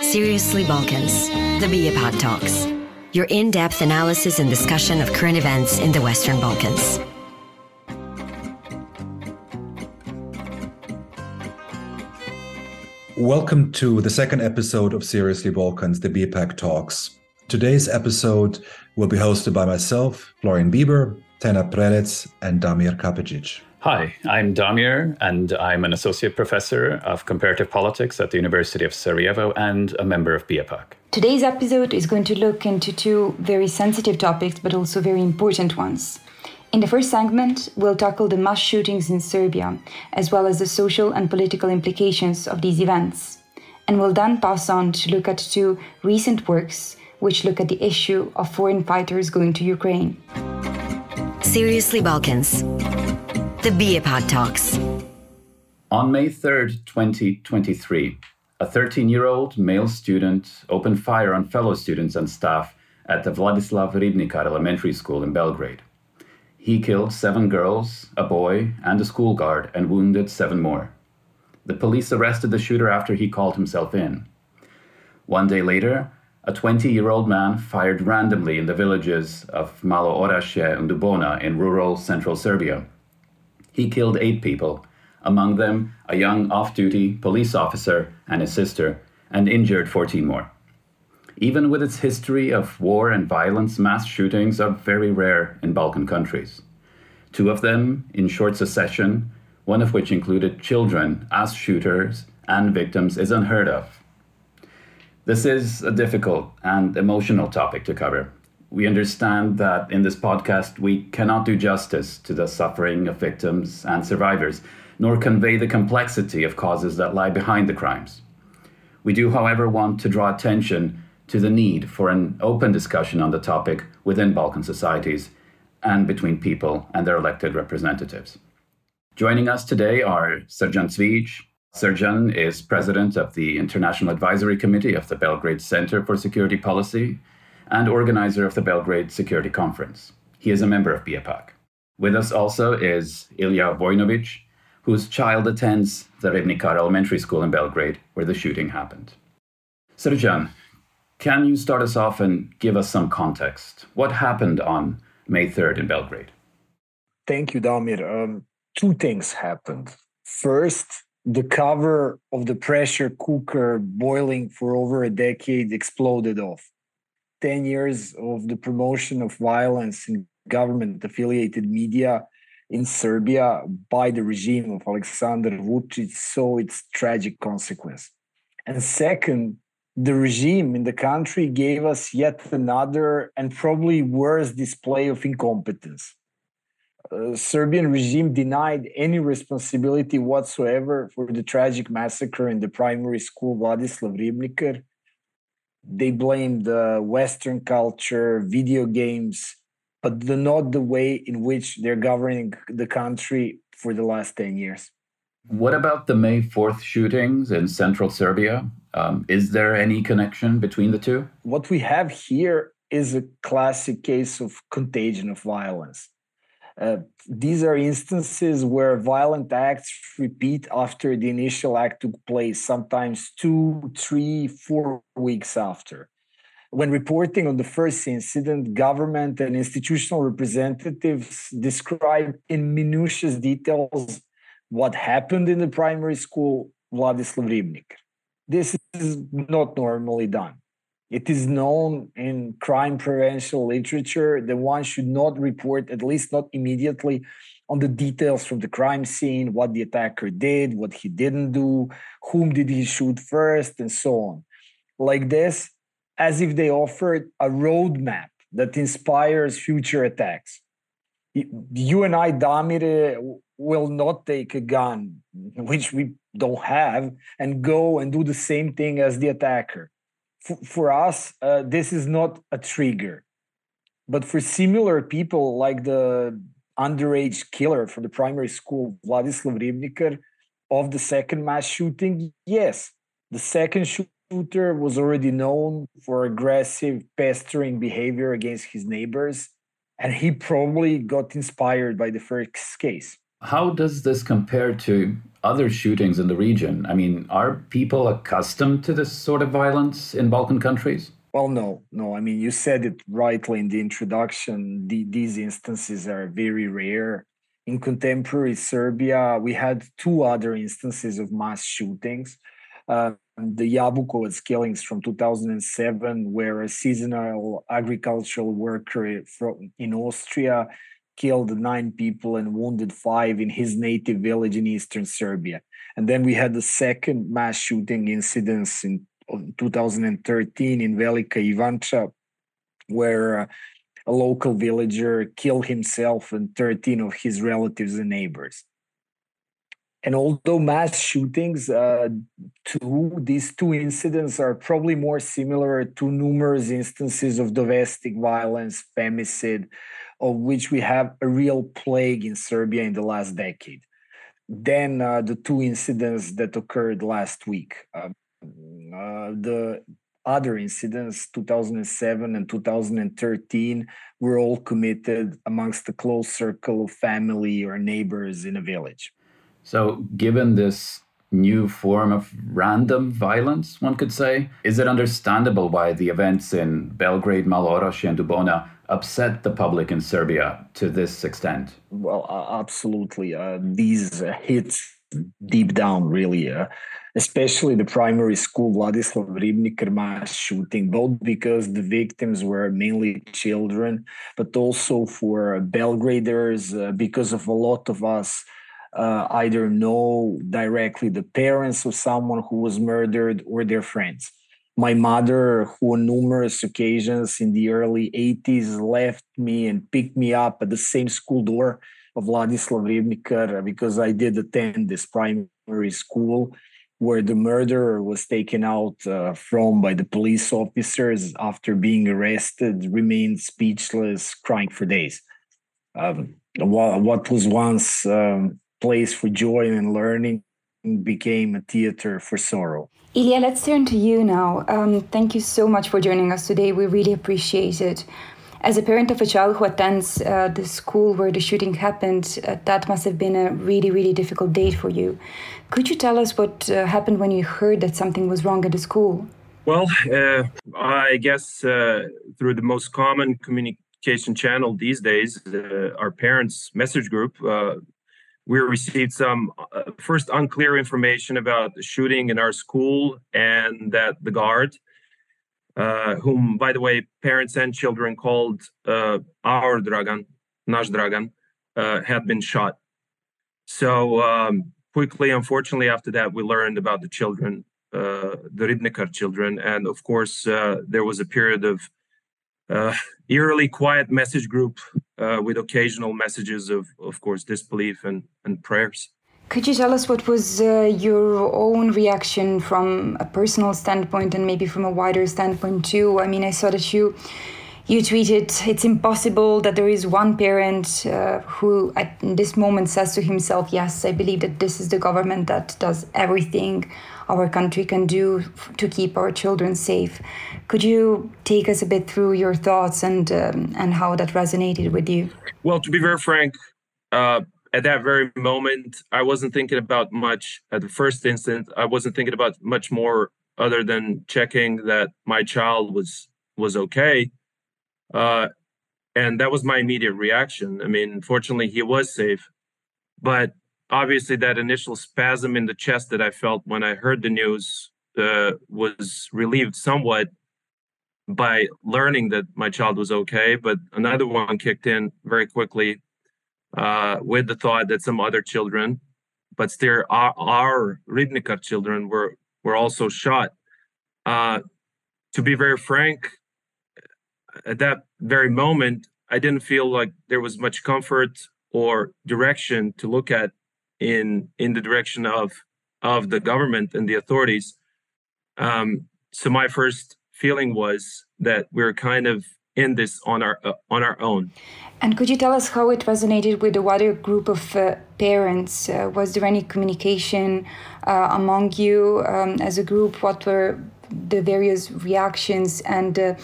Seriously Balkans, the BiEPAG Talks, your in depth analysis and discussion of current events in the Western Balkans. Welcome to the second episode of Seriously Balkans, the BiEPAG Talks. Today's episode will be hosted by myself, Florian Bieber, Tena Prelec, and Damir Kapidžić. Hi, I'm Damir, and I'm an associate professor of comparative politics at the University of Sarajevo and a member of BiEPAG. Today's episode is going to look into two very sensitive topics, but also very important ones. In the first segment, we'll tackle the mass shootings in Serbia, as well as the social and political implications of these events. And we'll then pass on to look at two recent works which look at the issue of foreign fighters going to Ukraine. Seriously Balkans, the BiEPAG Talks. On May 3rd, 2023, a 13 year old male student opened fire on fellow students and staff at the Vladislav Ribnikar Elementary School in Belgrade. He killed seven girls, a boy, and a school guard, and wounded seven more. The police arrested the shooter after he called himself in. One day later, a 20 year old man fired randomly in the villages of Malo Orašje and Dubona in rural central Serbia. He killed eight people, among them a young off duty police officer and his sister, and injured 14 more. Even with its history of war and violence, mass shootings are very rare in Balkan countries. Two of them in short succession, one of which included children as shooters and victims, is unheard of. This is a difficult and emotional topic to cover. We understand that in this podcast we cannot do justice to the suffering of victims and survivors, nor convey the complexity of causes that lie behind the crimes. We do, however, want to draw attention to the need for an open discussion on the topic within Balkan societies and between people and their elected representatives. Joining us today are Srđan Cvijić. Srđan is president of the International Advisory Committee of the Belgrade Center for Security Policy and organizer of the Belgrade Security Conference. He is a member of BiEPAG. With us also is Ilija Vojnović, whose child attends the Ribnikar Elementary School in Belgrade, where the shooting happened. Srđan, can you start us off and give us some context? What happened on May 3rd in Belgrade? Thank you, Damir. Um, two things happened. First, the cover of the pressure cooker boiling for over a decade exploded off. 10 years of the promotion of violence in government affiliated media in Serbia by the regime of Aleksandar Vučić saw its tragic consequence. And second, the regime in the country gave us yet another and probably worse display of incompetence. Uh, Serbian regime denied any responsibility whatsoever for the tragic massacre in the primary school Vladislav Ribnikar. They blame the Western culture, video games, but the, not the way in which they're governing the country for the last 10 years. What about the May 4th shootings in central Serbia? Um, is there any connection between the two? What we have here is a classic case of contagion of violence. Uh, these are instances where violent acts repeat after the initial act took place, sometimes two, three, four weeks after. When reporting on the first incident, government and institutional representatives describe in minutious details what happened in the primary school Vladislav Ribnik. This is not normally done. It is known in crime prevention literature that one should not report, at least not immediately, on the details from the crime scene, what the attacker did, what he didn't do, whom did he shoot first, and so on. Like this, as if they offered a roadmap that inspires future attacks. You and I, Damir, will not take a gun, which we don't have, and go and do the same thing as the attacker. For, us, uh, this is not a trigger. But for similar people like the underage killer from the primary school, Vladislav Ribnikar, of the second mass shooting, yes, the second shooter was already known for aggressive, pestering behavior against his neighbors, and he probably got inspired by the first case. How does this compare to other shootings in the region? I mean, are people accustomed to this sort of violence in Balkan countries? Well, no, no. I mean, you said it rightly in the introduction. The, these instances are very rare. In contemporary Serbia, we had two other instances of mass shootings. Uh, the Jabukovac killings from 2007, where a seasonal agricultural worker from, in Austria killed nine people and wounded five in his native village in eastern Serbia. And then we had the second mass shooting incidents in 2013 in Velika Ivanča, where uh, a local villager killed himself and 13 of his relatives and neighbors. And although mass shootings, uh, two, these two incidents are probably more similar to numerous instances of domestic violence, femicide, of which we have a real plague in Serbia in the last decade. Then uh, the two incidents that occurred last week. Uh, uh, the other incidents, 2007 and 2013, were all committed amongst a close circle of family or neighbors in a village. So, given this new form of random violence, one could say, is it understandable why the events in Belgrade, Malo Orašje, and Dubona upset the public in Serbia to this extent? Well, absolutely. Uh, these uh, hits deep down, really, uh, especially the primary school Vladislav Ribnikar mass shooting, both because the victims were mainly children, but also for Belgraders, uh, because of a lot of us uh, either know directly the parents of someone who was murdered or their friends. My mother, who on numerous occasions in the early 80s left me and picked me up at the same school door of Vladislav Ribnikar because I did attend this primary school where the murderer was taken out uh, from by the police officers after being arrested, remained speechless, crying for days. Um, what, was once um, place for joy and learning became a theater for sorrow. Ilija, let's turn to you now. Um, thank you so much for joining us today. We really appreciate it. As a parent of a child who attends uh, the school where the shooting happened, uh, that must have been a really, really difficult day for you. Could you tell us what uh, happened when you heard that something was wrong at the school? Well, uh, I guess uh, through the most common communication channel these days, uh, our parents' message group, we received some uh, first unclear information about the shooting in our school and that the guard, uh, whom, by the way, parents and children called uh, our Dragan Nash Dragan uh, had been shot. So um, quickly, unfortunately, after that, we learned about the children, uh, the Ribnikar children, and of course, uh, there was a period of uh, eerily quiet message group uh, with occasional messages of, of course, disbelief and, and prayers. Could you tell us what was uh, your own reaction from a personal standpoint and maybe from a wider standpoint too? I mean, I saw that you you tweeted, "It's impossible that there is one parent uh, who, at this moment, says to himself, "Yes, I believe that this is the government that does everything our country can do to keep our children safe." Could you take us a bit through your thoughts and um, and how that resonated with you? Well, to be very frank, uh, at that very moment, I wasn't thinking about much. At the first instant, I wasn't thinking about much more other than checking that my child was was okay. Uh, and that was my immediate reaction. I mean, fortunately, he was safe, but obviously, that initial spasm in the chest that I felt when I heard the news uh, was relieved somewhat by learning that my child was okay. But another one kicked in very quickly uh, with the thought that some other children, but still our, our children, were were also shot. Uh, to be very frank, at that very moment, I didn't feel like there was much comfort or direction to look at in in the direction of of the government and the authorities. Um, so my first feeling was that we're kind of in this on our uh, on our own. And could you tell us how it resonated with the wider group of uh, parents? Uh, was there any communication uh, among you um, as a group? What were the various reactions, and uh,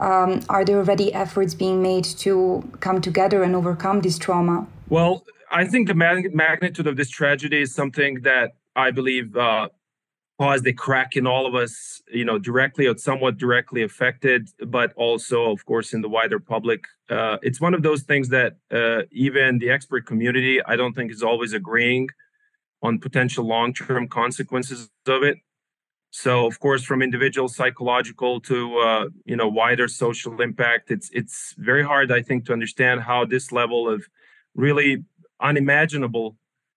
um, are there already efforts being made to come together and overcome this trauma? Well, I think the mag- magnitude of this tragedy is something that I believe uh, caused a crack in all of us, you know, directly or somewhat directly affected, but also, of course, in the wider public. Uh, it's one of those things that uh, even the expert community, I don't think, is always agreeing on potential long-term consequences of it. So, of course, from individual psychological to uh, you know wider social impact, it's it's very hard, I think, to understand how this level of really unimaginable,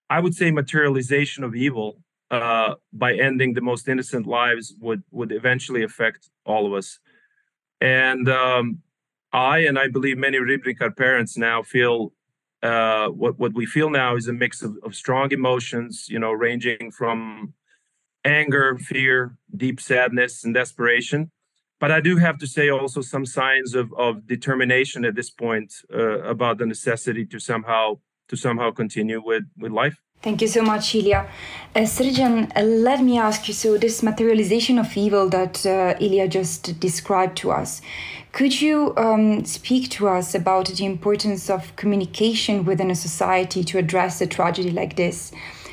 I would say, materialization of evil uh, by ending the most innocent lives would would eventually affect all of us. And um, I and I believe many Ribnikar parents now feel uh, what what we feel now is a mix of, of strong emotions, you know, ranging from anger, fear, deep sadness, and desperation. But I do have to say also some signs of, of determination at this point uh, about the necessity to somehow to somehow continue with, with life. Thank you so much, Ilija. Uh, uh, let me ask you so, this materialization of evil that uh, Ilija just described to us, could you um, speak to us about the importance of communication within a society to address a tragedy like this?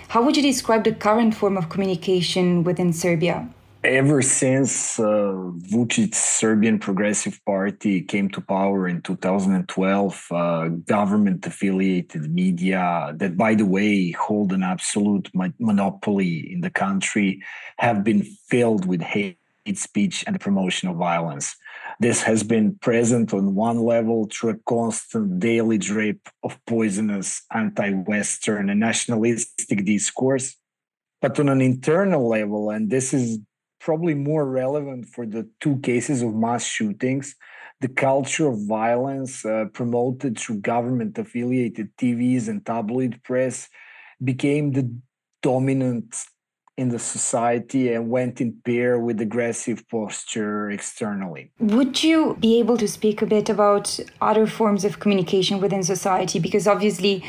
How would you describe the current form of communication within Serbia? Ever since uh, Vučić's Serbian Progressive Party came to power in 2012, uh, government affiliated media, that by the way hold an absolute monopoly in the country, have been filled with hate speech and the promotion of violence. This has been present on one level through a constant daily drip of poisonous anti Western and nationalistic discourse. But on an internal level, and this is probably more relevant for the two cases of mass shootings the culture of violence uh, promoted through government affiliated TVs and tabloid press became the dominant in the society and went in pair with aggressive posture externally. Would you be able to speak a bit about other forms of communication within society? Because obviously,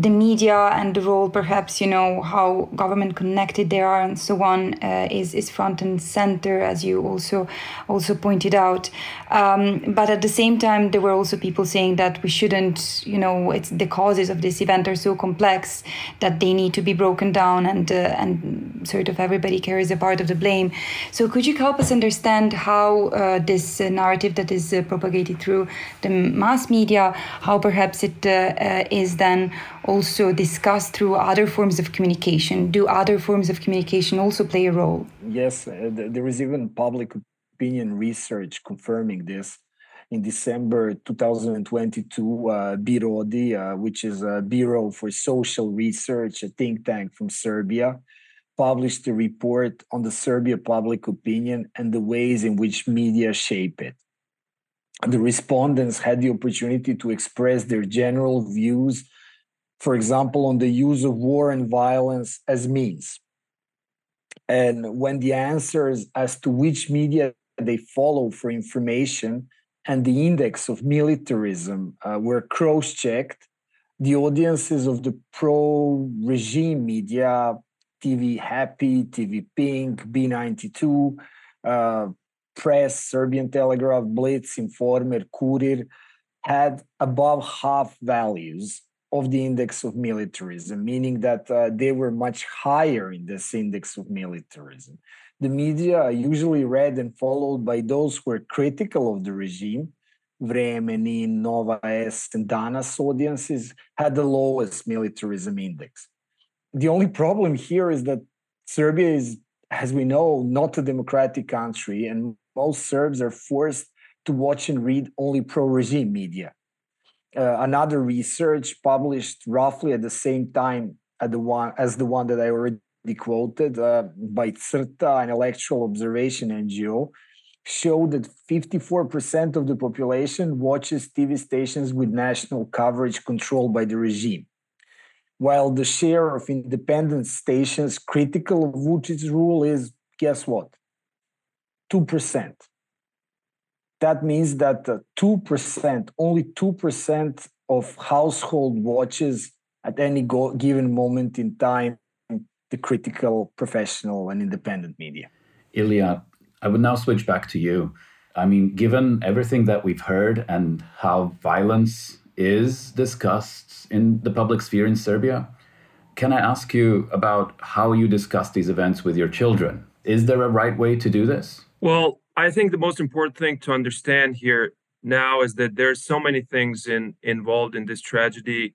the media and the role, perhaps, you know, how government connected they are and so on, uh, is, is front and center, as you also also pointed out. Um, but at the same time, there were also people saying that we shouldn't, you know, it's the causes of this event are so complex that they need to be broken down and uh, and sort of everybody carries a part of the blame. So could you help us understand how uh, this uh, narrative that is uh, propagated through the mass media, how perhaps it uh, is then also discussed through other forms of communication? Do other forms of communication also play a role? Yes, uh, there is even public opinion research confirming this. In December 2022, uh, BIRODI, uh, which is a Bureau for Social Research, a think tank from Serbia, published a report on the Serbia public opinion and the ways in which media shape it. The respondents had the opportunity to express their general views for example, on the use of war and violence as means. And when the answers as to which media they follow for information and the index of militarism uh, were cross checked, the audiences of the pro regime media, TV Happy, TV Pink, B92, uh, Press, Serbian Telegraph, Blitz, Informer, Kurir had above half values of the index of militarism, meaning that uh, they were much higher in this index of militarism. The media are usually read and followed by those who are critical of the regime. Vreme, NIN, Nova S, and Danas audiences had the lowest militarism index. The only problem here is that Serbia is, as we know, not a democratic country, and most Serbs are forced to watch and read only pro regime media uh, another research published roughly at the same time at the one as the one that I already quoted uh, by CRTA, an electoral observation NGO, showed that 54% of the population watches TV stations with national coverage controlled by the regime. While the share of independent stations critical of Vučić's rule is, guess what? 2% that means that uh, 2%, only 2% of household watches at any go- given moment in time the critical, professional, and independent media. Ilija, I would now switch back to you. I mean, given everything that we've heard and how violence is discussed in the public sphere in Serbia. Can I ask you about how you discuss these events with your children? Is there a right way to do this? Well, I think the most important thing to understand here now is that there's so many things in, involved in this tragedy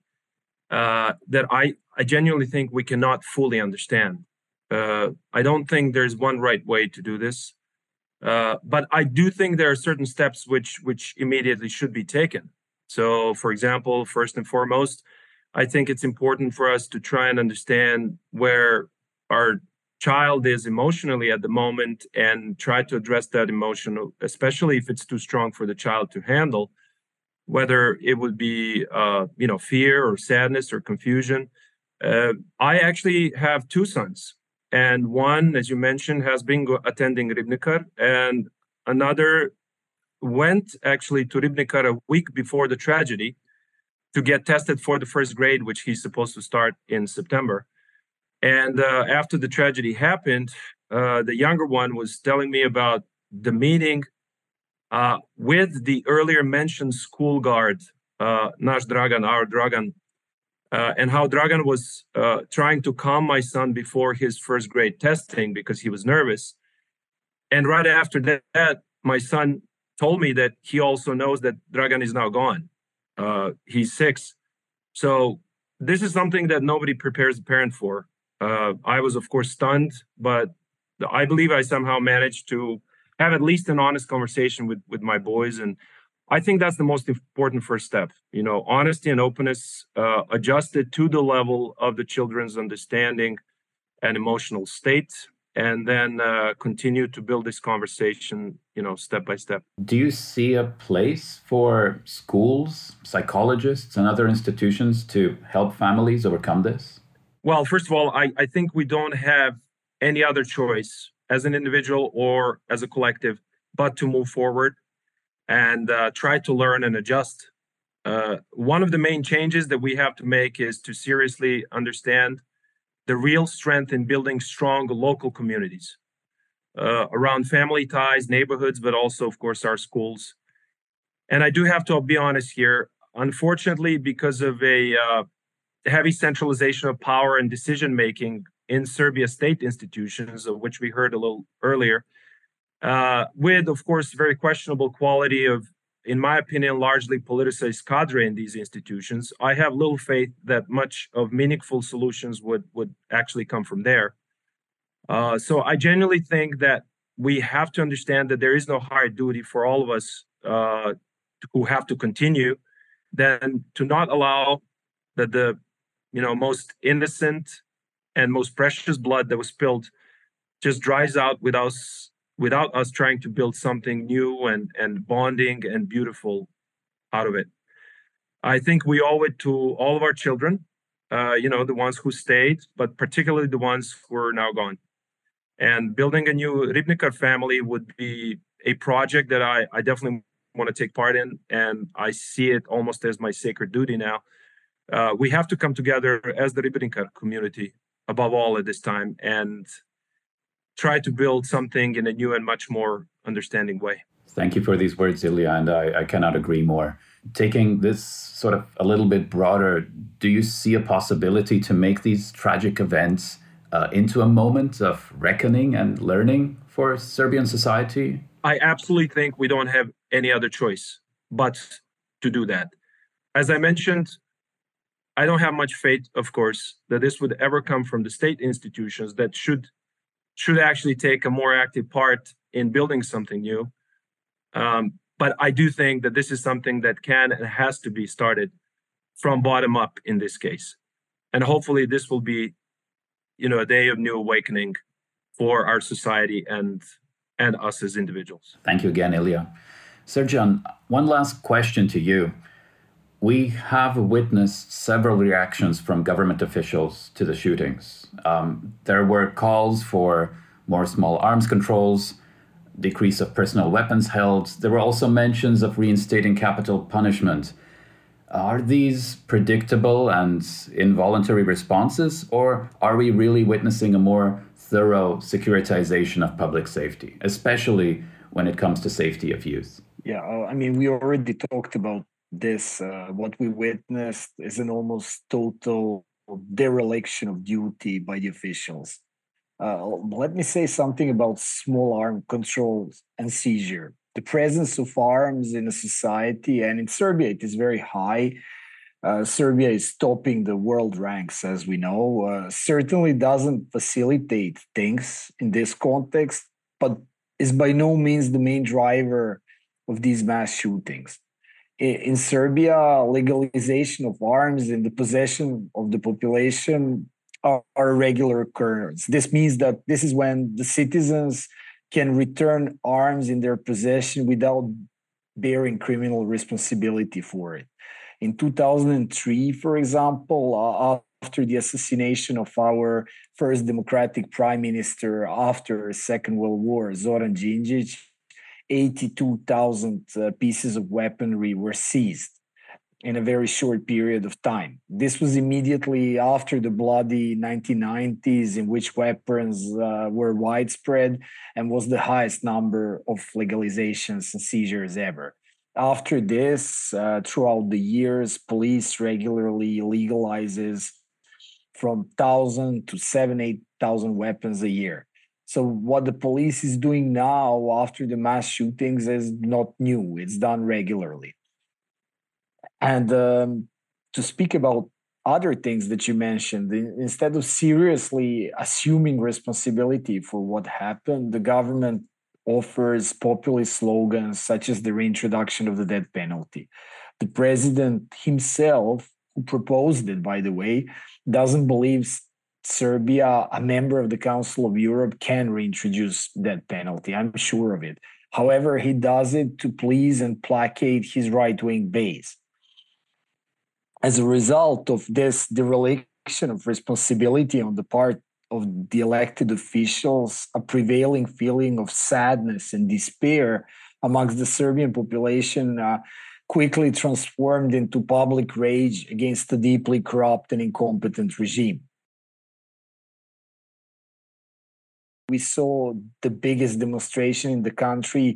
uh, that I, I genuinely think we cannot fully understand. Uh, I don't think there's one right way to do this, uh, but I do think there are certain steps which which immediately should be taken. So, for example, first and foremost, I think it's important for us to try and understand where our child is emotionally at the moment and try to address that emotion, especially if it's too strong for the child to handle, whether it would be, uh, you know, fear or sadness or confusion. Uh, I actually have two sons, and one, as you mentioned, has been attending Ribnikar, and another went actually to Ribnikar a week before the tragedy to get tested for the first grade, which he's supposed to start in September. And uh, after the tragedy happened, uh, the younger one was telling me about the meeting uh, with the earlier mentioned school guard, uh, Nash Dragan, our Dragan, uh, and how Dragan was uh, trying to calm my son before his first grade testing because he was nervous. And right after that, my son told me that he also knows that Dragan is now gone. He's six. So this is something that nobody prepares a parent for. Uh, I was, of course, stunned, but I believe I somehow managed to have at least an honest conversation with with my boys, and I think that's the most important first step. You know, honesty and openness uh, adjusted to the level of the children's understanding and emotional state and then uh, continue to build this conversation you know step by step do you see a place for schools psychologists and other institutions to help families overcome this well first of all i, I think we don't have any other choice as an individual or as a collective but to move forward and uh, try to learn and adjust uh, one of the main changes that we have to make is to seriously understand the real strength in building strong local communities uh, around family ties, neighborhoods, but also, of course, our schools. And I do have to be honest here. Unfortunately, because of a uh, heavy centralization of power and decision making in Serbia state institutions, of which we heard a little earlier, uh, with, of course, very questionable quality of in my opinion, largely politicized cadre in these institutions. I have little faith that much of meaningful solutions would would actually come from there. Uh, so I genuinely think that we have to understand that there is no higher duty for all of us uh, who have to continue than to not allow that the you know most innocent and most precious blood that was spilled just dries out without us without us trying to build something new and and bonding and beautiful out of it. I think we owe it to all of our children uh, you know the ones who stayed but particularly the ones who are now gone. And building a new ribnikar family would be a project that i, I definitely want to take part in and i see it almost as my sacred duty now uh, we have to come together as the ribnikar community above all at this time and try to build something in a new and much more understanding way. Thank you for these words, Ilija, and I, I cannot agree more. Taking this sort of a little bit broader, do you see a possibility to make these tragic events uh, into a moment of reckoning and learning for Serbian society? I absolutely think we don't have any other choice but to do that. As I mentioned, I don't have much faith, of course, that this would ever come from the state institutions that should should actually take a more active part in building something new. Um, but I do think that this is something that can and has to be started from bottom up in this case. And hopefully this will be, you know, a day of new awakening for our society and and us as individuals. Thank you again, Ilija. Srđan, one last question to you. We have witnessed several reactions from government officials to the shootings. Um, there were calls for more small arms controls, decrease of personal weapons held. There were also mentions of reinstating capital punishment. Are these predictable and involuntary responses, or are we really witnessing a more thorough securitization of public safety, especially when it comes to safety of youth? Yeah, I mean, we already talked about this uh, what we witnessed is an almost total dereliction of duty by the officials. Uh, let me say something about small arm controls and seizure. The presence of arms in a society and in Serbia it is very high. Uh, Serbia is topping the world ranks, as we know. Uh, certainly doesn't facilitate things in this context, but is by no means the main driver of these mass shootings in Serbia, legalization of arms in the possession of the population are, are regular occurrence. This means that this is when the citizens can return arms in their possession without bearing criminal responsibility for it. In 2003, for example, uh, after the assassination of our first democratic prime minister after Second World War, Zoran Djindjic, 82,000 uh, pieces of weaponry were seized in a very short period of time. This was immediately after the bloody 1990s, in which weapons uh, were widespread and was the highest number of legalizations and seizures ever. After this, uh, throughout the years, police regularly legalizes from 1,000 to 7, 8,000 weapons a year. So what the police is doing now after the mass shootings is not new. It's done regularly. And um, to speak about other things that you mentioned, instead of seriously assuming responsibility for what happened, the government offers populist slogans such as the reintroduction of the death penalty. The president himself, who proposed it, by the way, doesn't believe Serbia, a member of the Council of Europe, can reintroduce that penalty. I'm sure of it. However, he does it to please and placate his right wing base. As a result of this dereliction of responsibility on the part of the elected officials, a prevailing feeling of sadness and despair amongst the Serbian population uh, quickly transformed into public rage against a deeply corrupt and incompetent regime. We saw the biggest demonstration in the country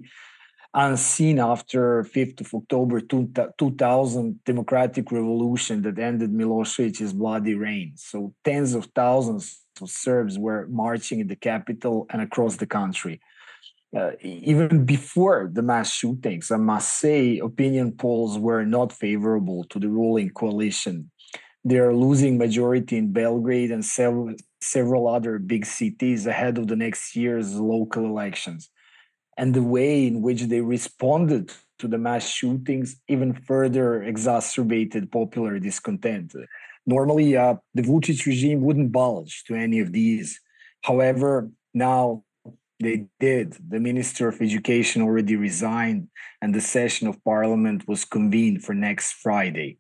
unseen after 5th of October 2000 democratic revolution that ended Milosevic's bloody reign. So tens of thousands of Serbs were marching in the capital and across the country. Uh, even before the mass shootings, I must say, opinion polls were not favorable to the ruling coalition. They are losing majority in Belgrade and several, several other big cities ahead of the next year's local elections. And the way in which they responded to the mass shootings even further exacerbated popular discontent. Normally, uh, the Vučić regime wouldn't bulge to any of these. However, now they did. The Minister of Education already resigned, and the session of parliament was convened for next Friday.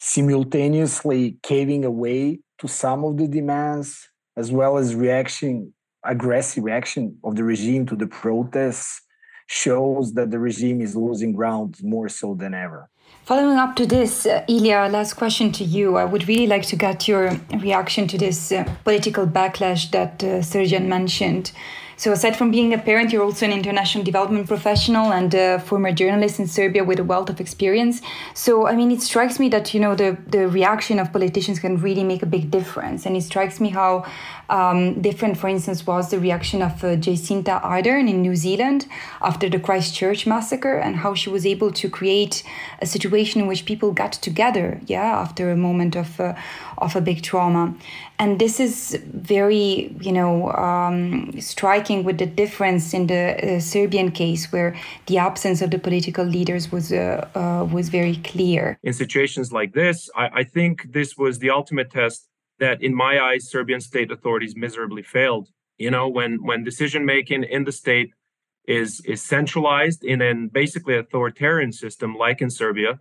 Simultaneously caving away to some of the demands, as well as reaction, aggressive reaction of the regime to the protests, shows that the regime is losing ground more so than ever. Following up to this, uh, Ilija, last question to you. I would really like to get your reaction to this uh, political backlash that uh, mentioned. So, aside from being a parent, you're also an international development professional and a former journalist in Serbia with a wealth of experience. So, I mean, it strikes me that you know the the reaction of politicians can really make a big difference, and it strikes me how um, different, for instance, was the reaction of uh, Jacinda Ardern in New Zealand after the Christchurch massacre, and how she was able to create a situation in which people got together, yeah, after a moment of uh, of a big trauma, and this is very, you know, um, striking with the difference in the uh, Serbian case, where the absence of the political leaders was uh, uh, was very clear. In situations like this, I, I think this was the ultimate test that in my eyes serbian state authorities miserably failed you know when when decision making in the state is is centralized in an basically authoritarian system like in serbia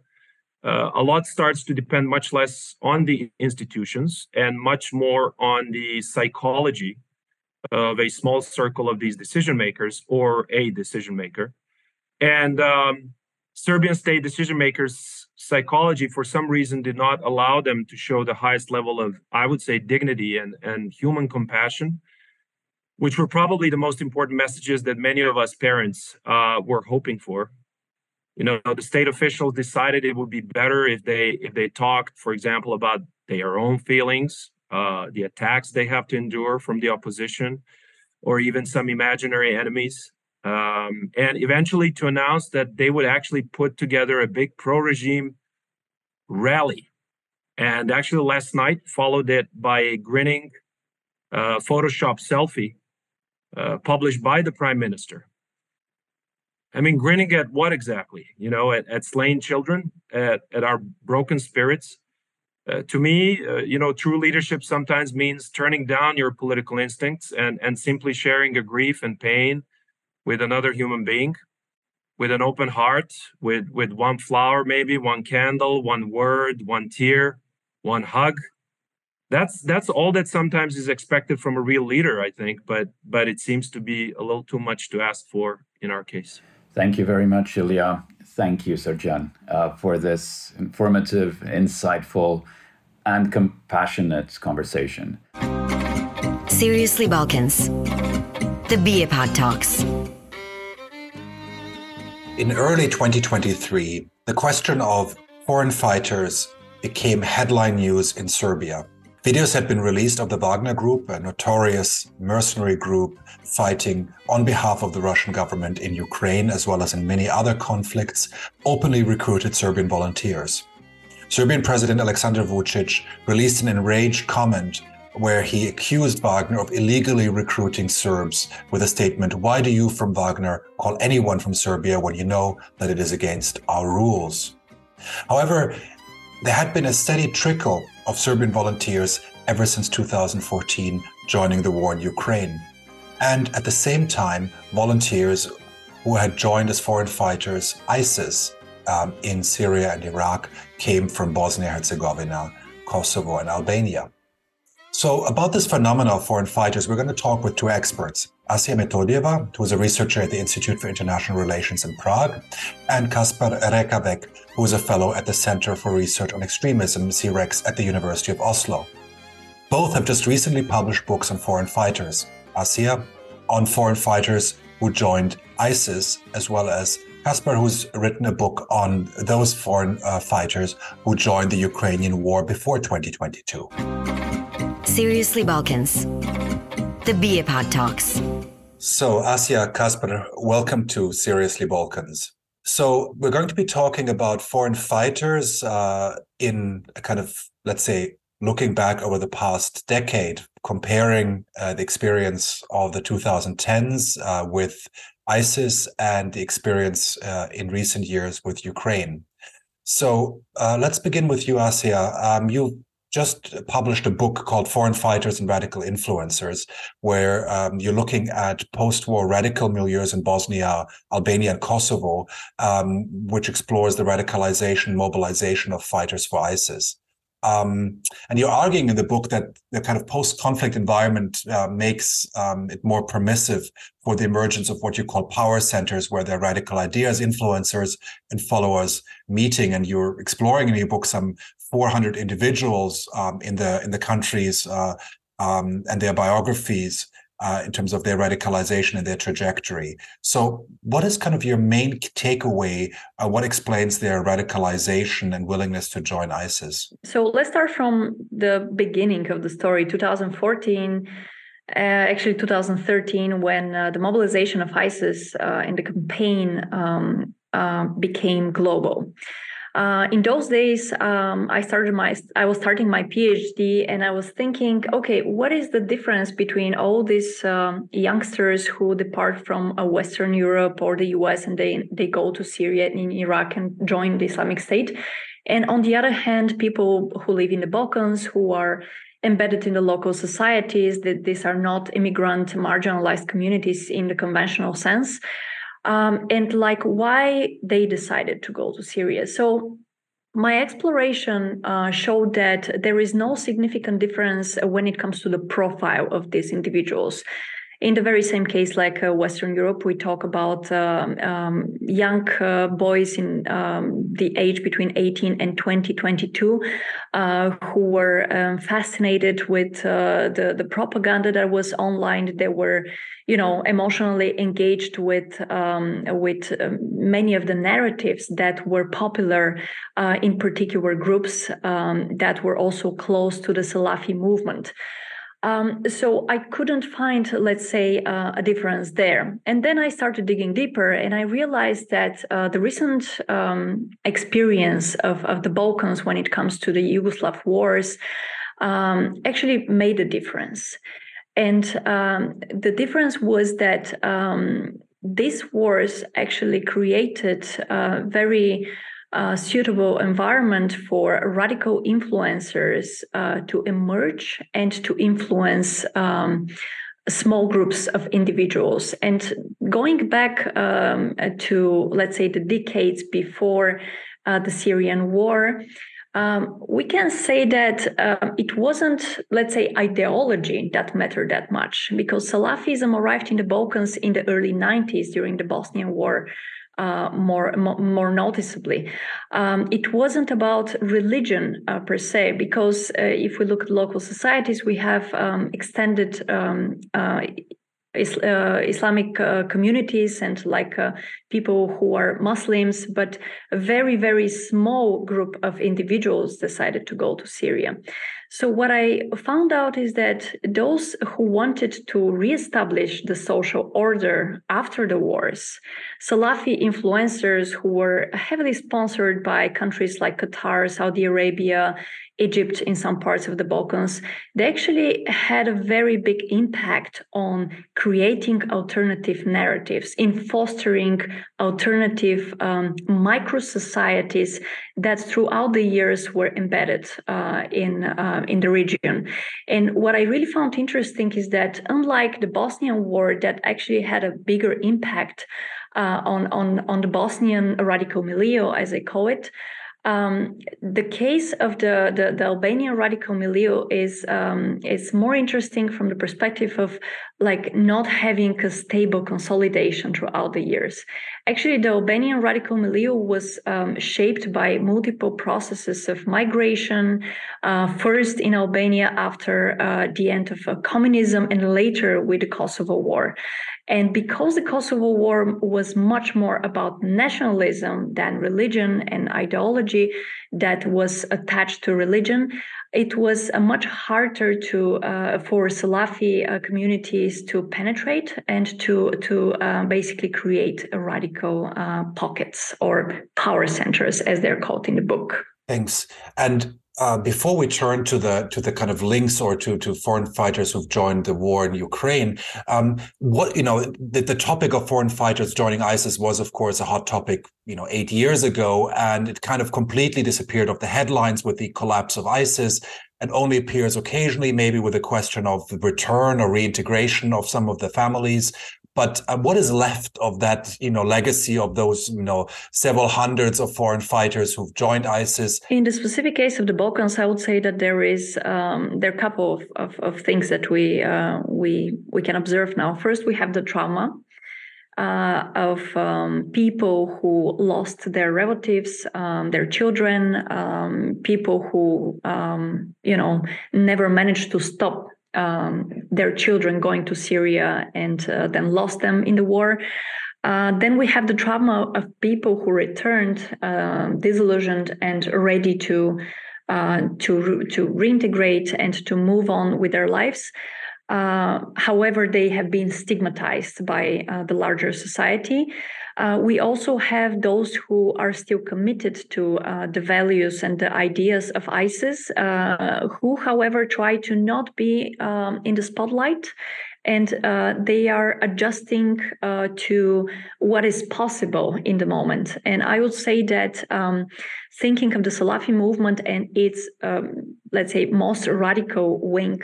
uh, a lot starts to depend much less on the institutions and much more on the psychology of a small circle of these decision makers or a decision maker. And um, serbian state decision makers psychology for some reason did not allow them to show the highest level of i would say dignity and, and human compassion which were probably the most important messages that many of us parents uh, were hoping for you know the state officials decided it would be better if they if they talked for example about their own feelings uh, the attacks they have to endure from the opposition or even some imaginary enemies. Um, and eventually to announce that they would actually put together a big pro-regime rally. And actually last night followed it by a grinning uh, photoshop selfie uh, published by the prime minister I mean, grinning at what exactly? You know, at, at slain children, at, at our broken spirits. Uh, to me, uh, you know, true leadership sometimes means turning down your political instincts and, and simply sharing a grief and pain with another human being, with an open heart, with, with one flower, maybe one candle, one word, one tear, one hug. That's that's all that sometimes is expected from a real leader, I think. But but it seems to be a little too much to ask for in our case. Thank you very much, Ilija. Thank you, Srđan, uh, for this informative, insightful, and compassionate conversation. Seriously Balkans, the BiEPAG Talks. In early 2023, the question of foreign fighters became headline news in Serbia. Videos had been released of the Wagner Group, a notorious mercenary group fighting on behalf of the Russian government in Ukraine, as well as in many other conflicts, openly recruited Serbian volunteers. Serbian President Aleksandar Vučić released an enraged comment where he accused Wagner of illegally recruiting Serbs with a statement, Why do you from Wagner call anyone from Serbia when you know that it is against our rules? However, there had been a steady trickle of Serbian volunteers ever since 2014 joining the war in Ukraine. And at the same time, volunteers who had joined as foreign fighters ISIS um, in Syria and Iraq came from Bosnia Herzegovina, Kosovo, and Albania. So, about this phenomenon of foreign fighters, we're going to talk with two experts Asya Metodieva, who is a researcher at the Institute for International Relations in Prague, and Kacper Rekawek, who is a fellow at the Center for Research on Extremism, C-REX, at the University of Oslo. Both have just recently published books on foreign fighters. Asya on foreign fighters who joined ISIS, as well as Kacper, who's written a book on those foreign uh, fighters who joined the Ukrainian war before 2022. Seriously Balkans, the BiEPAG Talks. So, Asya, Kacper, welcome to Seriously Balkans. So we're going to be talking about foreign fighters uh, in a kind of, let's say, looking back over the past decade, comparing uh, the experience of the 2010s uh, with ISIS and the experience uh, in recent years with Ukraine. So uh, let's begin with you, Asya. Um, you just published a book called Foreign Fighters and Radical Influencers, where um, you're looking at post war radical milieus in Bosnia, Albania, and Kosovo, um, which explores the radicalization, mobilization of fighters for ISIS. Um, and you're arguing in the book that the kind of post-conflict environment uh, makes um, it more permissive for the emergence of what you call power centers, where there are radical ideas, influencers, and followers meeting. And you're exploring in your book some 400 individuals um, in the in the countries uh, um, and their biographies uh, in terms of their radicalization and their trajectory. So, what is kind of your main takeaway? Uh, what explains their radicalization and willingness to join ISIS? So, let's start from the beginning of the story 2014. Uh, actually, 2013, when uh, the mobilization of ISIS uh, in the campaign um, uh, became global. Uh, in those days, um, I started my I was starting my PhD, and I was thinking, okay, what is the difference between all these um, youngsters who depart from uh, Western Europe or the US and they they go to Syria and in Iraq and join the Islamic State, and on the other hand, people who live in the Balkans who are embedded in the local societies that these are not immigrant marginalized communities in the conventional sense um, and like why they decided to go to Syria. So my exploration uh, showed that there is no significant difference when it comes to the profile of these individuals. In the very same case, like uh, Western Europe, we talk about um, um, young uh, boys in um, the age between 18 and 20, 22, uh, who were um, fascinated with the, the propaganda that was online. They were you know emotionally engaged with um, with many of the narratives that were popular uh, in particular groups um, that were also close to the Salafi movement. Um, so I couldn't find, let's say, uh, a difference there. And then I started digging deeper, and I realized that uh, the recent um, experience of, of the Balkans when it comes to the Yugoslav wars um, actually made a difference. And um, the difference was that um, these wars actually created a very uh, suitable environment for radical influencers uh, to emerge and to influence um, small groups of individuals. And going back um, to, let's say, the decades before uh, the Syrian war, um, we can say that uh, it wasn't, let's say, ideology that mattered that much because Salafism arrived in the Balkans in the early 90s during the Bosnian War. Uh, more, more, noticeably, um, it wasn't about religion uh, per se, because uh, if we look at local societies, we have um, extended um, uh, is, uh, Islamic uh, communities and like people who are Muslims, but a very, very small group of individuals decided to go to Syria. So, what I found out is that those who wanted to reestablish the social order after the wars, Salafi influencers who were heavily sponsored by countries like Qatar, Saudi Arabia, Egypt, in some parts of the Balkans, they actually had a very big impact on creating alternative narratives, in fostering alternative um, micro societies that throughout the years were embedded uh, in uh, in the region. And what I really found interesting is that unlike the Bosnian War, that actually had a bigger impact uh, on on on the Bosnian radical milieu, as I call it. Um, the case of the, the, the, Albanian radical milieu is um, is more interesting from the perspective of like not having a stable consolidation throughout the years. Actually, the Albanian radical milieu was um, shaped by multiple processes of migration, uh, first in Albania after uh, the end of uh, communism, and later with the Kosovo War. And because the Kosovo War was much more about nationalism than religion and ideology that was attached to religion, it was uh, much harder to uh, for Salafi uh, communities to penetrate and to to uh, basically create radical uh, pockets or power centers, as they're called in the book. Thanks. And uh, before we turn to the to the kind of links or to to foreign fighters who've joined the war in Ukraine, um, what you know, the, the topic of foreign fighters joining ISIS was, of course, a hot topic, you know, eight years ago, and it kind of completely disappeared off the headlines with the collapse of ISIS, and only appears occasionally, maybe with a question of the return or reintegration of some of the families but uh, what is left of that, you know, legacy of those, you know, several hundreds of foreign fighters who've joined ISIS? In the specific case of the Balkans, I would say that there is um, there are a couple of, of, of things that we uh, we we can observe now. First, we have the trauma. Uh, of um, people who lost their relatives, um, their children, um, people who um, you know never managed to stop um, their children going to Syria and uh, then lost them in the war. Uh, then we have the trauma of people who returned uh, disillusioned and ready to uh, to to reintegrate and to move on with their lives. Uh, however, they have been stigmatized by uh, the larger society. Uh, we also have those who are still committed to uh, the values and the ideas of ISIS, uh, who, however, try to not be um, in the spotlight and uh, they are adjusting uh, to what is possible in the moment. And I would say that um, thinking of the Salafi movement and its um, let's say, most radical wing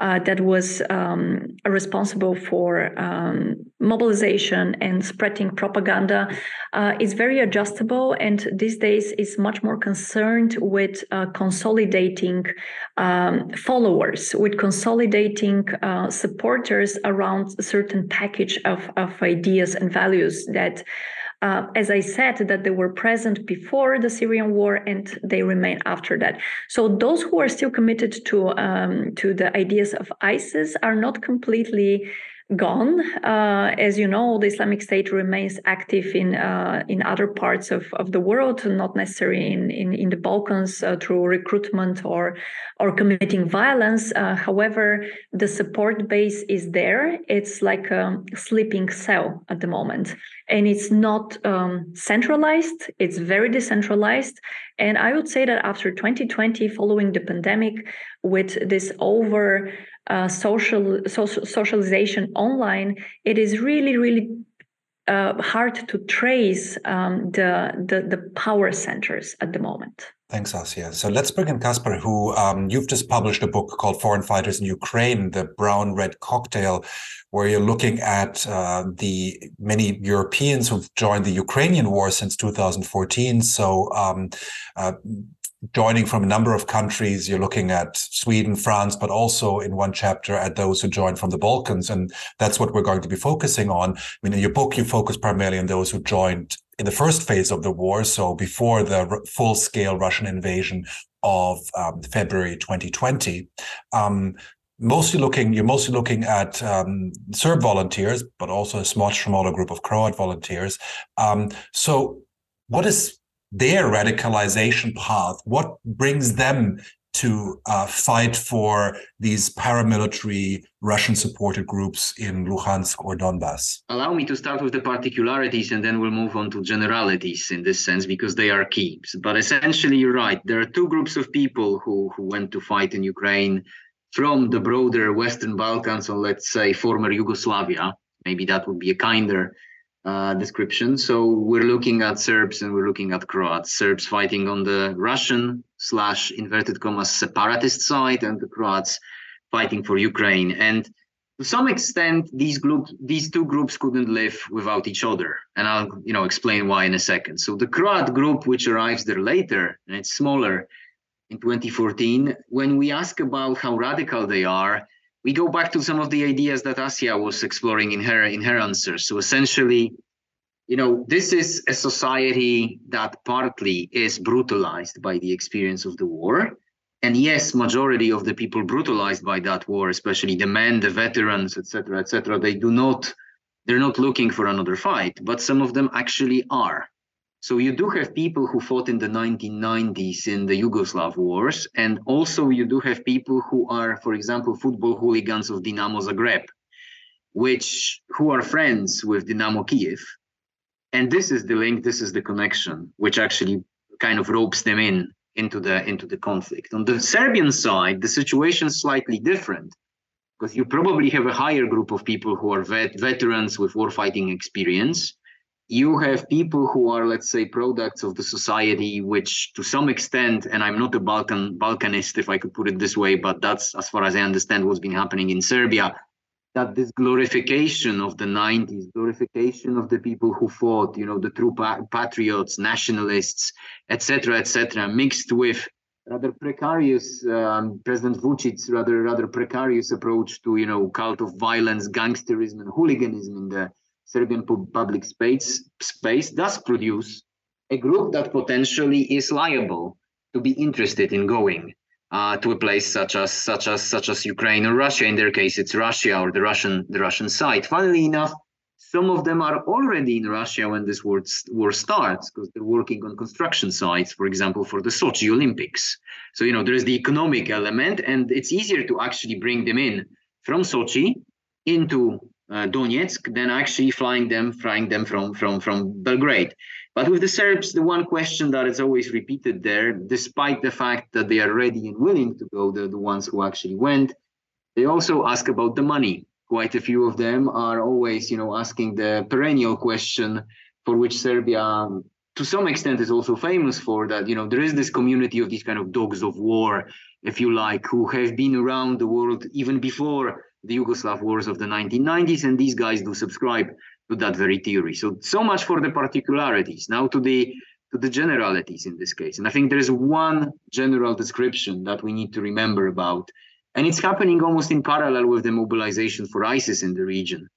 uh, that was um, responsible for um, mobilization and spreading propaganda uh, is very adjustable and these days is much more concerned with uh, consolidating um, followers, with consolidating uh, supporters around a certain package of, of ideas and values that uh, as I said, that they were present before the Syrian war and they remain after that. So those who are still committed to um, to the ideas of ISIS are not completely gone. Uh, as you know, the Islamic State remains active in uh, in other parts of, of the world, not necessarily in in, in the Balkans uh, through recruitment or or committing violence. Uh, however, the support base is there. It's like a sleeping cell at the moment, and it's not um, centralized. It's very decentralized. And I would say that after 2020, following the pandemic, with this over uh, social, social socialization online, it is really, really uh, hard to trace um, the, the, the power centers at the moment. Thanks, Asya. So let's bring in Kacper, who um, you've just published a book called Foreign Fighters in Ukraine, the Brown Red Cocktail, where you're looking at uh, the many Europeans who've joined the Ukrainian war since 2014. So um, uh, joining from a number of countries. You're looking at Sweden, France, but also in one chapter at those who joined from the Balkans. And that's what we're going to be focusing on. I mean, in your book, you focus primarily on those who joined in the first phase of the war. So before the full scale Russian invasion of um, February 2020. Um, mostly looking you're mostly looking at um, serb volunteers but also a much smaller group of croat volunteers um, so what is their radicalization path? What brings them to uh, fight for these paramilitary Russian supported groups in Luhansk or Donbass? Allow me to start with the particularities and then we'll move on to generalities in this sense because they are key. But essentially, you're right. There are two groups of people who, who went to fight in Ukraine from the broader Western Balkans, or let's say former Yugoslavia. Maybe that would be a kinder uh, description. So we're looking at Serbs and we're looking at Croats. Serbs fighting on the Russian slash inverted commas separatist side, and the Croats fighting for Ukraine. And to some extent, these groups, these two groups couldn't live without each other. And I'll, you know, explain why in a second. So the Croat group, which arrives there later, and it's smaller in 2014, when we ask about how radical they are, we go back to some of the ideas that Asya was exploring in her in her answers. So essentially, you know, this is a society that partly is brutalized by the experience of the war. And yes, majority of the people brutalized by that war, especially the men, the veterans, etc., etc., they do not, they're not looking for another fight, but some of them actually are. So you do have people who fought in the 1990s in the Yugoslav wars, and also you do have people who are, for example, football hooligans of Dinamo Zagreb, which who are friends with Dinamo Kiev. And this is the link, this is the connection, which actually kind of ropes them in into the into the conflict. On the Serbian side, the situation is slightly different because you probably have a higher group of people who are vet, veterans with warfighting experience you have people who are let's say products of the society which to some extent and i'm not a balkan balkanist if i could put it this way but that's as far as i understand what's been happening in serbia that this glorification of the 90s glorification of the people who fought you know the true pa- patriots nationalists etc etc mixed with rather precarious um, president Vučić's rather rather precarious approach to you know cult of violence gangsterism and hooliganism in the Serbian public space, space does produce a group that potentially is liable to be interested in going uh, to a place such as such as such as Ukraine or Russia. In their case, it's Russia or the Russian the Russian side. Funnily enough, some of them are already in Russia when this war, war starts because they're working on construction sites, for example, for the Sochi Olympics. So you know there is the economic element, and it's easier to actually bring them in from Sochi into Uh, Donetsk than actually flying them, flying them from from from Belgrade. But with the Serbs, the one question that is always repeated there, despite the fact that they are ready and willing to go, the, the ones who actually went, they also ask about the money. Quite a few of them are always, you know, asking the perennial question for which Serbia to some extent is also famous for that you know there is this community of these kind of dogs of war if you like, who have been around the world even before the Yugoslav wars of the 1990s, and these guys do subscribe to that very theory. So so much for the particularities. Now to the to the generalities in this case. And I think there is one general description that we need to remember about, and it's happening almost in parallel with the mobilization for ISIS in the region.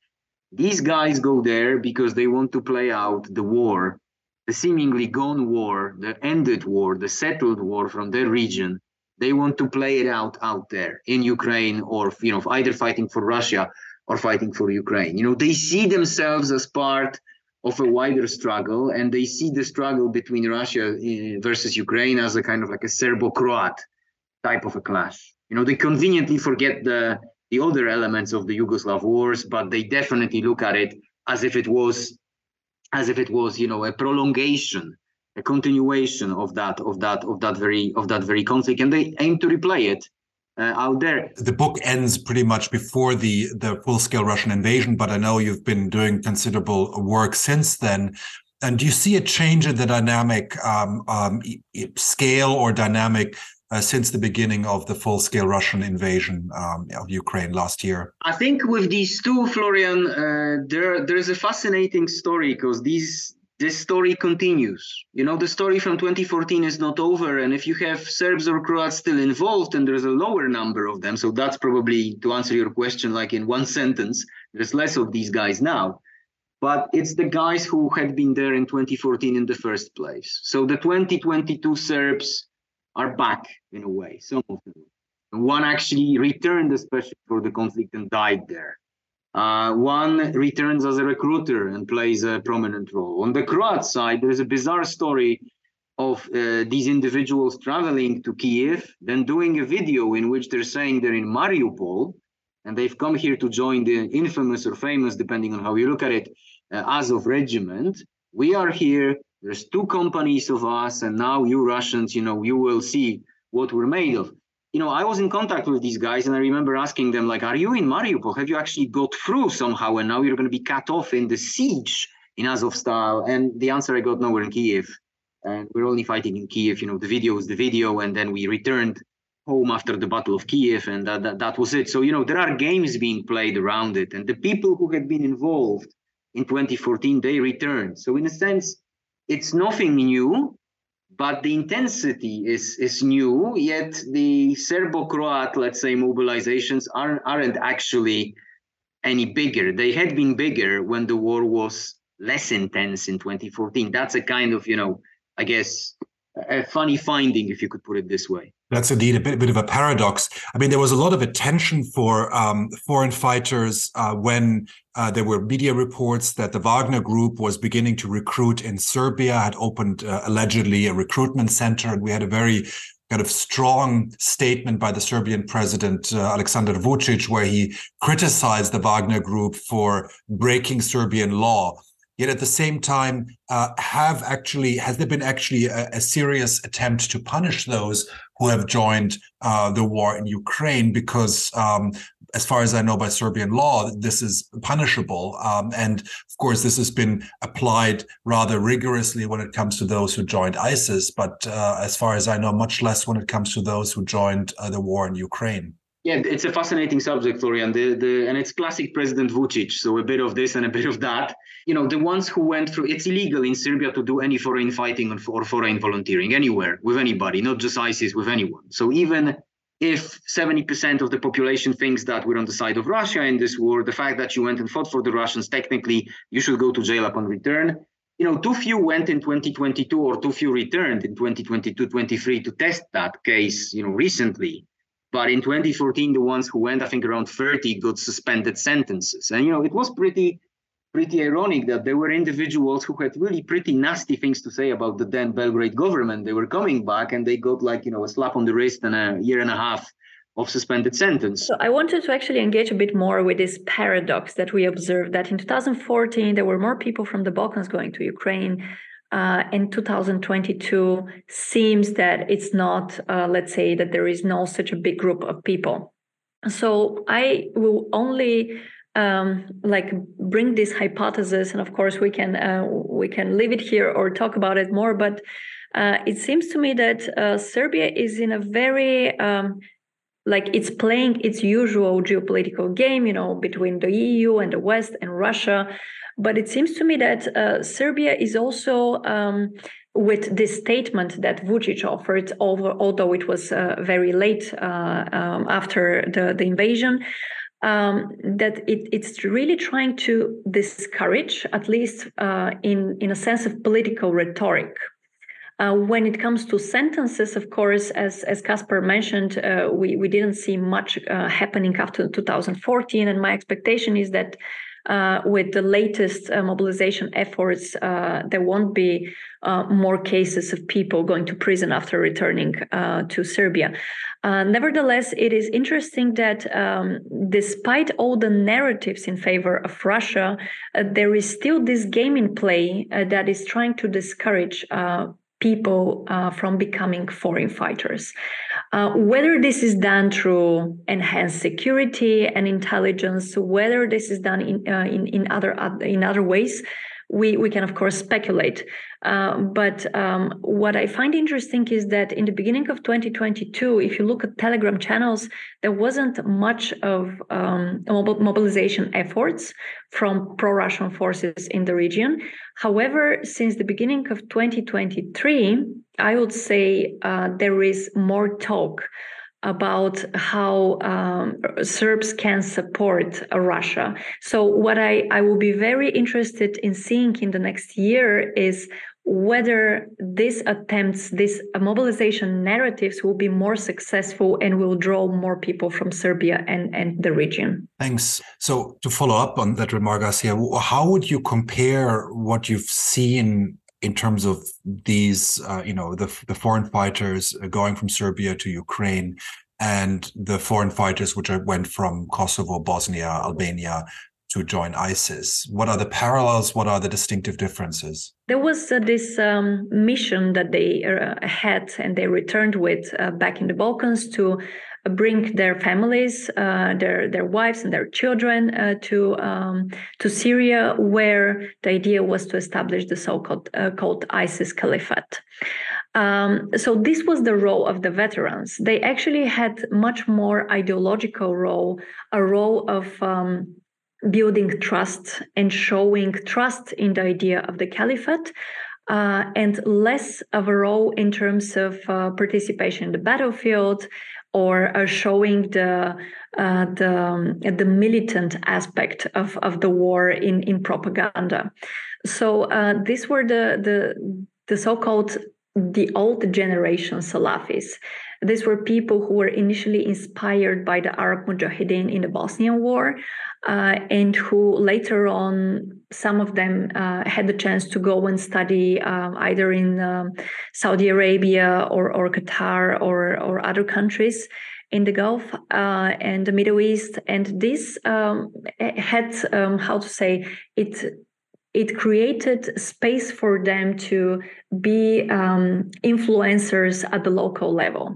These guys go there because they want to play out the war, the seemingly gone war, the ended war, the settled war from their region. They want to play it out out there in Ukraine or you know either fighting for Russia or fighting for Ukraine. You know, they see themselves as part of a wider struggle, and they see the struggle between Russia eh, versus Ukraine as a kind of like a Serbo-Croat type of a clash. You know, they conveniently forget the the other elements of the Yugoslav wars, but they definitely look at it as if it was as if it was, you know, a prolongation, a continuation of that of that of that very of that very conflict, and they aim to replay it uh, out there. The book ends pretty much before the the full scale Russian invasion, but I know you've been doing considerable work since then. And do you see a change in the dynamic um, um, scale or dynamic uh, since the beginning of the full scale Russian invasion um, of Ukraine last year? I think with these two, Florian, uh, there there's a fascinating story because these this story continues. You know, the story from 2014 is not over. And if you have Serbs or Croats still involved, and there's a lower number of them, so that's probably to answer your question, like in one sentence, there's less of these guys now. But it's the guys who had been there in 2014 in the first place. So the 2022 Serbs are back in a way, some of them. One actually returned, especially for the conflict, and died there. Uh, one returns as a recruiter and plays a prominent role. On the Croat side, there is a bizarre story of uh, these individuals traveling to Kiev, then doing a video in which they're saying they're in Mariupol, and they've come here to join the infamous or famous, depending on how you look at it, uh, Azov regiment. We are here. There's two companies of us, and now you Russians, you know, you will see what we're made of you know, I was in contact with these guys and I remember asking them, like, are you in Mariupol? Have you actually got through somehow and now you're going to be cut off in the siege in Azovstal? And the answer I got, no, we're in Kiev. And we're only fighting in Kiev. You know, the video is the video. And then we returned home after the Battle of Kiev and that, that, that was it. So, you know, there are games being played around it. And the people who had been involved in 2014, they returned. So in a sense, it's nothing new but the intensity is is new. Yet the Serbo-Croat, let's say, mobilizations aren't aren't actually any bigger. They had been bigger when the war was less intense in 2014. That's a kind of you know, I guess, a funny finding, if you could put it this way. That's indeed a bit, bit of a paradox. I mean, there was a lot of attention for um, foreign fighters uh, when uh, there were media reports that the Wagner Group was beginning to recruit in Serbia, had opened uh, allegedly a recruitment center, and we had a very kind of strong statement by the Serbian president uh, Aleksandar Vučić, where he criticized the Wagner Group for breaking Serbian law. Yet at the same time, uh, have actually has there been actually a, a, serious attempt to punish those who have joined uh, the war in Ukraine? Because um, as far as I know by Serbian law, this is punishable, um, and of course this has been applied rather rigorously when it comes to those who joined ISIS. But uh, as far as I know, much less when it comes to those who joined uh, the war in Ukraine. Yeah, it's a fascinating subject, Florian. The, the, and it's classic President Vučić. So a bit of this and a bit of that. You know, the ones who went through, it's illegal in Serbia to do any foreign fighting or foreign volunteering anywhere with anybody, not just ISIS, with anyone. So even if 70% of the population thinks that we're on the side of Russia in this war, the fact that you went and fought for the Russians, technically, you should go to jail upon return. You know, too few went in 2022 or too few returned in 2022, 23 to test that case, you know, recently. But in 2014, the ones who went, I think around 30 got suspended sentences. And, you know, it was pretty, pretty ironic that there were individuals who had really pretty nasty things to say about the then Belgrade government. They were coming back and they got like, you know, a slap on the wrist and a year and a half of suspended sentence. So I wanted to actually engage a bit more with this paradox that we observed that in 2014 there were more people from the Balkans going to Ukraine uh, in 2022 seems that it's not, uh, let's say, that there is no such a big group of people. So I will only um, like bring this hypothesis, and of course we can uh, we can leave it here or talk about it more. But uh, it seems to me that uh, Serbia is in a very um, like it's playing its usual geopolitical game, you know, between the EU and the West and Russia. But it seems to me that uh, Serbia is also um, with this statement that Vučić offered, although it was uh, very late uh, um, after the, the invasion, um, that it, it's really trying to discourage, at least uh, in, in a sense of political rhetoric, uh, when it comes to sentences, of course, as as Kacper mentioned, uh, we we didn't see much uh, happening after 2014, and my expectation is that. Uh, with the latest uh, mobilization efforts, uh, there won't be more cases of people going to prison after returning to Serbia. nevertheless, it is interesting that um, despite all the narratives in favor of Russia, there is still this game in play that is trying to discourage people uh, from becoming foreign fighters. Uh, whether this is done through enhanced security and intelligence, whether this is done in uh, in, in other in other ways, we, we can, of course, speculate. Uh, but um, what I find interesting is that in the beginning of 2022, if you look at Telegram channels, there wasn't much of um, mobilization efforts from pro Russian forces in the region. However, since the beginning of 2023, I would say uh, there is more talk about how um, Serbs can support uh, Russia. So, what I, I will be very interested in seeing in the next year is whether these attempts, these mobilization narratives will be more successful and will draw more people from Serbia and, and the region. Thanks. So, to follow up on that remark, Asya, how would you compare what you've seen in terms of these, uh, you know, the the foreign fighters going from Serbia to Ukraine, and the foreign fighters which went from Kosovo, Bosnia, Albania to join ISIS. What are the parallels? What are the distinctive differences? There was uh, this um, mission that they uh, had and they returned with uh, back in the Balkans to bring their families, uh, their their wives and their children uh, to um, to Syria, where the idea was to establish the so-called uh, called ISIS Caliphate. Um, so this was the role of the veterans. They actually had much more ideological role, a role of um, building trust and showing trust in the idea of the caliphate uh, and less of a role in terms of uh, participation in the battlefield or showing the uh, the um, the militant aspect of, of the war in in propaganda. So uh, these were the the the so-called the old generation Salafis. These were people who were initially inspired by the Arab Mujahideen in the Bosnian War, uh, and who later on, some of them uh, had the chance to go and study um, either in um, Saudi Arabia or, or Qatar or, or other countries in the Gulf uh, and the Middle East. And this um, had, um, how to say, it it created space for them to be um, influencers at the local level.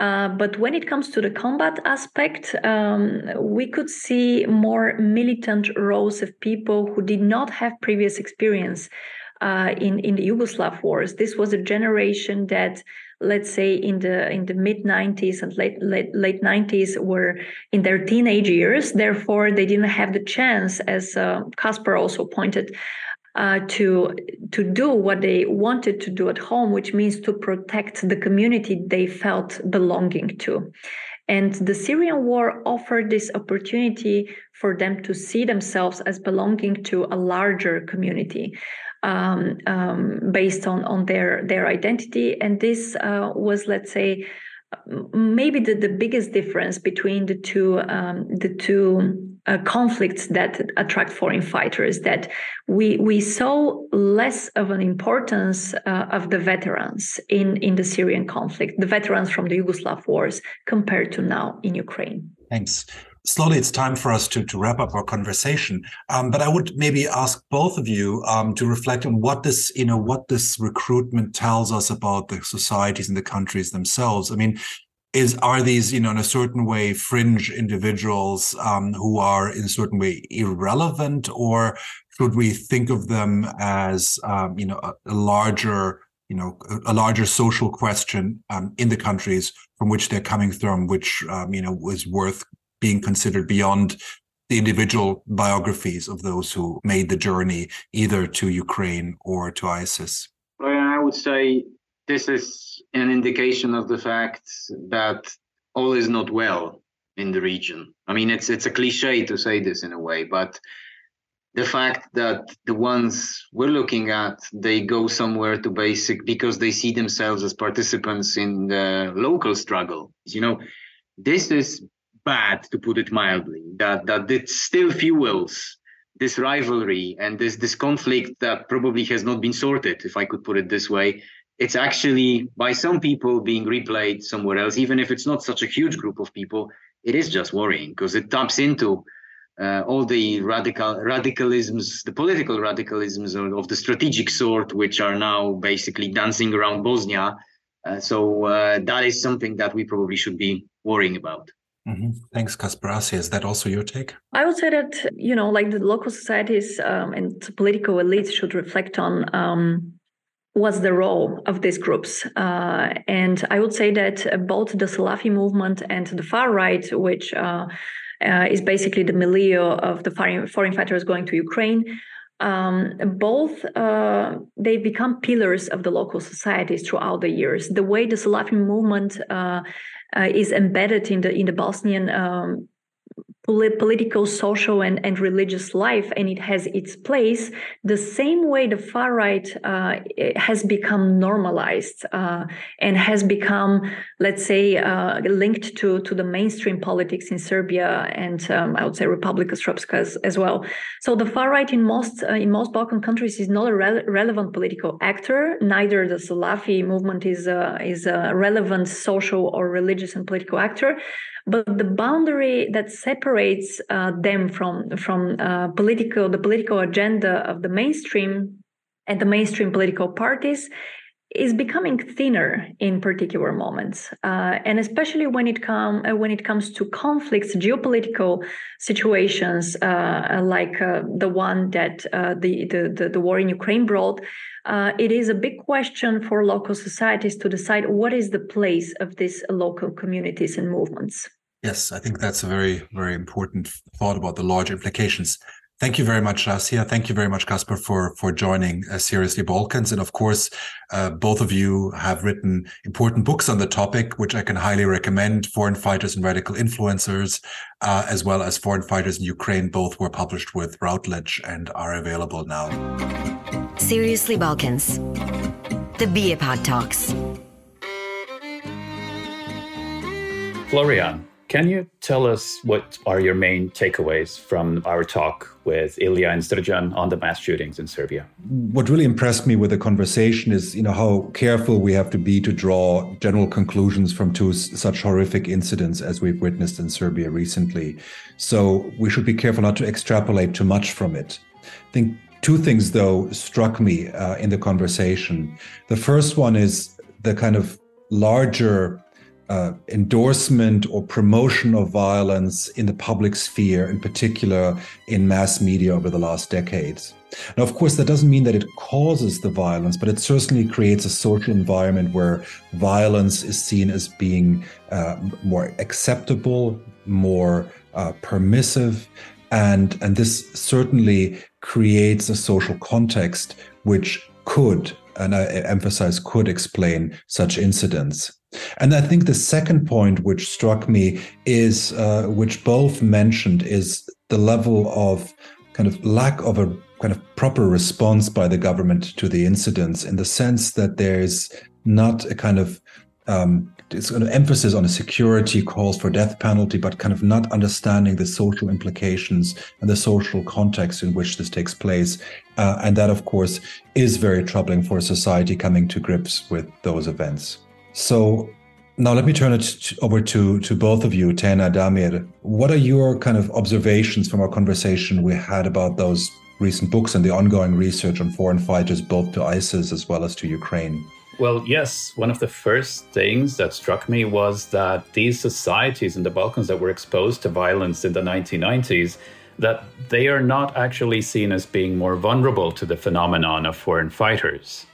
Uh, but when it comes to the combat aspect, um, we could see more militant roles of people who did not have previous experience uh, in in the Yugoslav wars. This was a generation that, let's say, in the in the mid 90s and late late late 90s, were in their teenage years. Therefore, they didn't have the chance, as uh, Kacper also pointed. Uh, to to do what they wanted to do at home, which means to protect the community they felt belonging to. And the Syrian war offered this opportunity for them to see themselves as belonging to a larger community um, um, based on on their their identity. And this uh, was, let's say, maybe the, the biggest difference between the two um, the two uh, conflicts that attract foreign fighters that we we saw less of an importance uh, of the veterans in in the Syrian conflict the veterans from the Yugoslav wars compared to now in Ukraine. Thanks slowly it's time for us to, to wrap up our conversation. Um, but I would maybe ask both of you um, to reflect on what this, you know, what this recruitment tells us about the societies and the countries themselves. I mean, is are these you know in a certain way fringe individuals um, who are in a certain way irrelevant or should we think of them as um, you know a, a larger you know a, larger social question um, in the countries from which they're coming from, which um, you know is worth being considered beyond the individual biographies of those who made the journey either to Ukraine or to ISIS? I would say this is an indication of the fact that all is not well in the region. I mean, it's it's a cliche to say this in a way, but the fact that the ones we're looking at they go somewhere to basic because they see themselves as participants in the local struggle you know this is bad to put it mildly that that it still fuels this rivalry and this this conflict that probably has not been sorted if i could put it this way it's actually by some people being replayed somewhere else even if it's not such a huge group of people it is just worrying because it taps into uh, all the radical radicalisms, the political radicalisms of, the strategic sort, which are now basically dancing around Bosnia. Uh, so uh, that is something that we probably should be worrying about. Mm-hmm. Thanks, Kacper Asya. Is that also your take? I would say that you know, like the local societies um, and political elites should reflect on um, what's the role of these groups. Uh, and I would say that both the Salafi movement and the far right, which uh, uh, is basically the milieu of the foreign, foreign fighters going to Ukraine. Um, both uh, they become pillars of the local societies throughout the years. The way the Salafi movement uh, uh, is embedded in the in the Bosnian um, political, social, and, and religious life, and it has its place, the same way the far right uh, has become normalized uh, and has become, let's say, uh, linked to, to the mainstream politics in Serbia and um, I would say Republika Srpska as, as, well. So the far right in most uh, in most Balkan countries is not a re- relevant political actor. Neither the Salafi movement is a, is a relevant social or religious and political actor but the boundary that separates uh, them from from uh, political the political agenda of the mainstream and the mainstream political parties is becoming thinner in particular moments, uh, and especially when it come uh, when it comes to conflicts, geopolitical situations uh, like uh, the one that uh, the, the, the war in Ukraine brought. Uh, it is a big question for local societies to decide what is the place of these local communities and movements. Yes, I think that's a very, very important thought about the large implications. Thank you very much, Rasia. Thank you very much, Kacper, for for joining uh, Seriously Balkans. And of course, uh, both of you have written important books on the topic, which I can highly recommend. Foreign Fighters and Radical Influencers, uh, as well as Foreign Fighters in Ukraine. Both were published with Routledge and are available now. Seriously Balkans, the BiEPAG Talks. Florian, can you tell us what are your main takeaways from our talk with Ilija and Srđan on the mass shootings in Serbia? What really impressed me with the conversation is, you know, how careful we have to be to draw general conclusions from two such horrific incidents as we've witnessed in Serbia recently. So we should be careful not to extrapolate too much from it. I think two things, though, struck me uh, in the conversation. The first one is the kind of larger uh, endorsement or promotion of violence in the public sphere, in particular in mass media over the last decades. Now, of course, that doesn't mean that it causes the violence, but it certainly creates a social environment where violence is seen as being uh, more acceptable, more uh, permissive, and and this certainly creates a social context which could, and I emphasize could explain such incidents. And I think the second point which struck me is, uh, which both mentioned, is the level of kind of lack of a kind of proper response by the government to the incidents in the sense that there's not a kind of um, it's an emphasis on a security calls for death penalty, but kind of not understanding the social implications and the social context in which this takes place. Uh, and that, of course, is very troubling for society coming to grips with those events. So now let me turn it over to, to both of you, Tena, Damir. What are your kind of observations from our conversation we had about those recent books and the ongoing research on foreign fighters, both to ISIS as well as to Ukraine? Well, yes. One of the first things that struck me was that these societies in the Balkans that were exposed to violence in the 1990s, that they are not actually seen as being more vulnerable to the phenomenon of foreign fighters.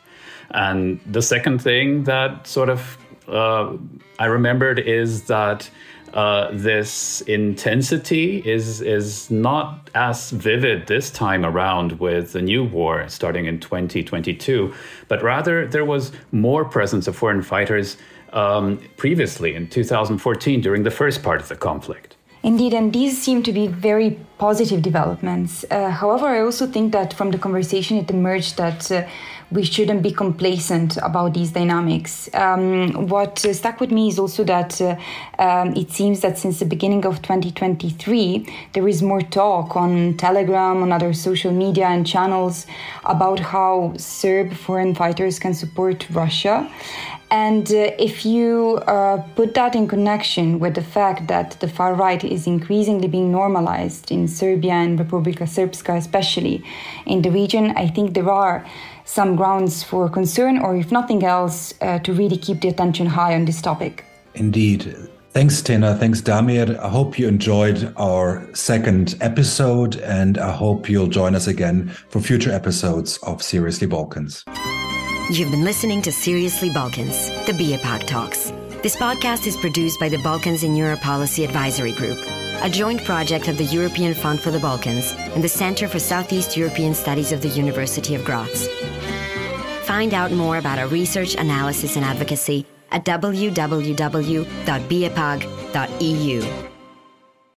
And the second thing that sort of uh, I remembered is that uh, this intensity is is not as vivid this time around with the new war starting in 2022, but rather there was more presence of foreign fighters um, previously in 2014 during the first part of the conflict. Indeed, and these seem to be very positive developments. Uh, however, I also think that from the conversation it emerged that uh, we shouldn't be complacent about these dynamics. Um, what stuck with me is also that uh, um, it seems that since the beginning of 2023, there is more talk on Telegram, on other social media and channels about how Serb foreign fighters can support Russia. And uh, if you uh, put that in connection with the fact that the far right is increasingly being normalized in Serbia and Republika Srpska, especially in the region, I think there are some grounds for concern, or if nothing else, uh, to really keep the attention high on this topic. Indeed. Thanks, Tena. Thanks, Damir. I hope you enjoyed our second episode, and I hope you'll join us again for future episodes of Seriously Balkans. You've been listening to Seriously Balkans, the BiEPAG Talks. This podcast is produced by the Balkans in Europe Policy Advisory Group, a joint project of the European Fund for the Balkans and the Center for Southeast European Studies of the University of Graz. Find out more about our research, analysis, and advocacy at www.biepag.eu.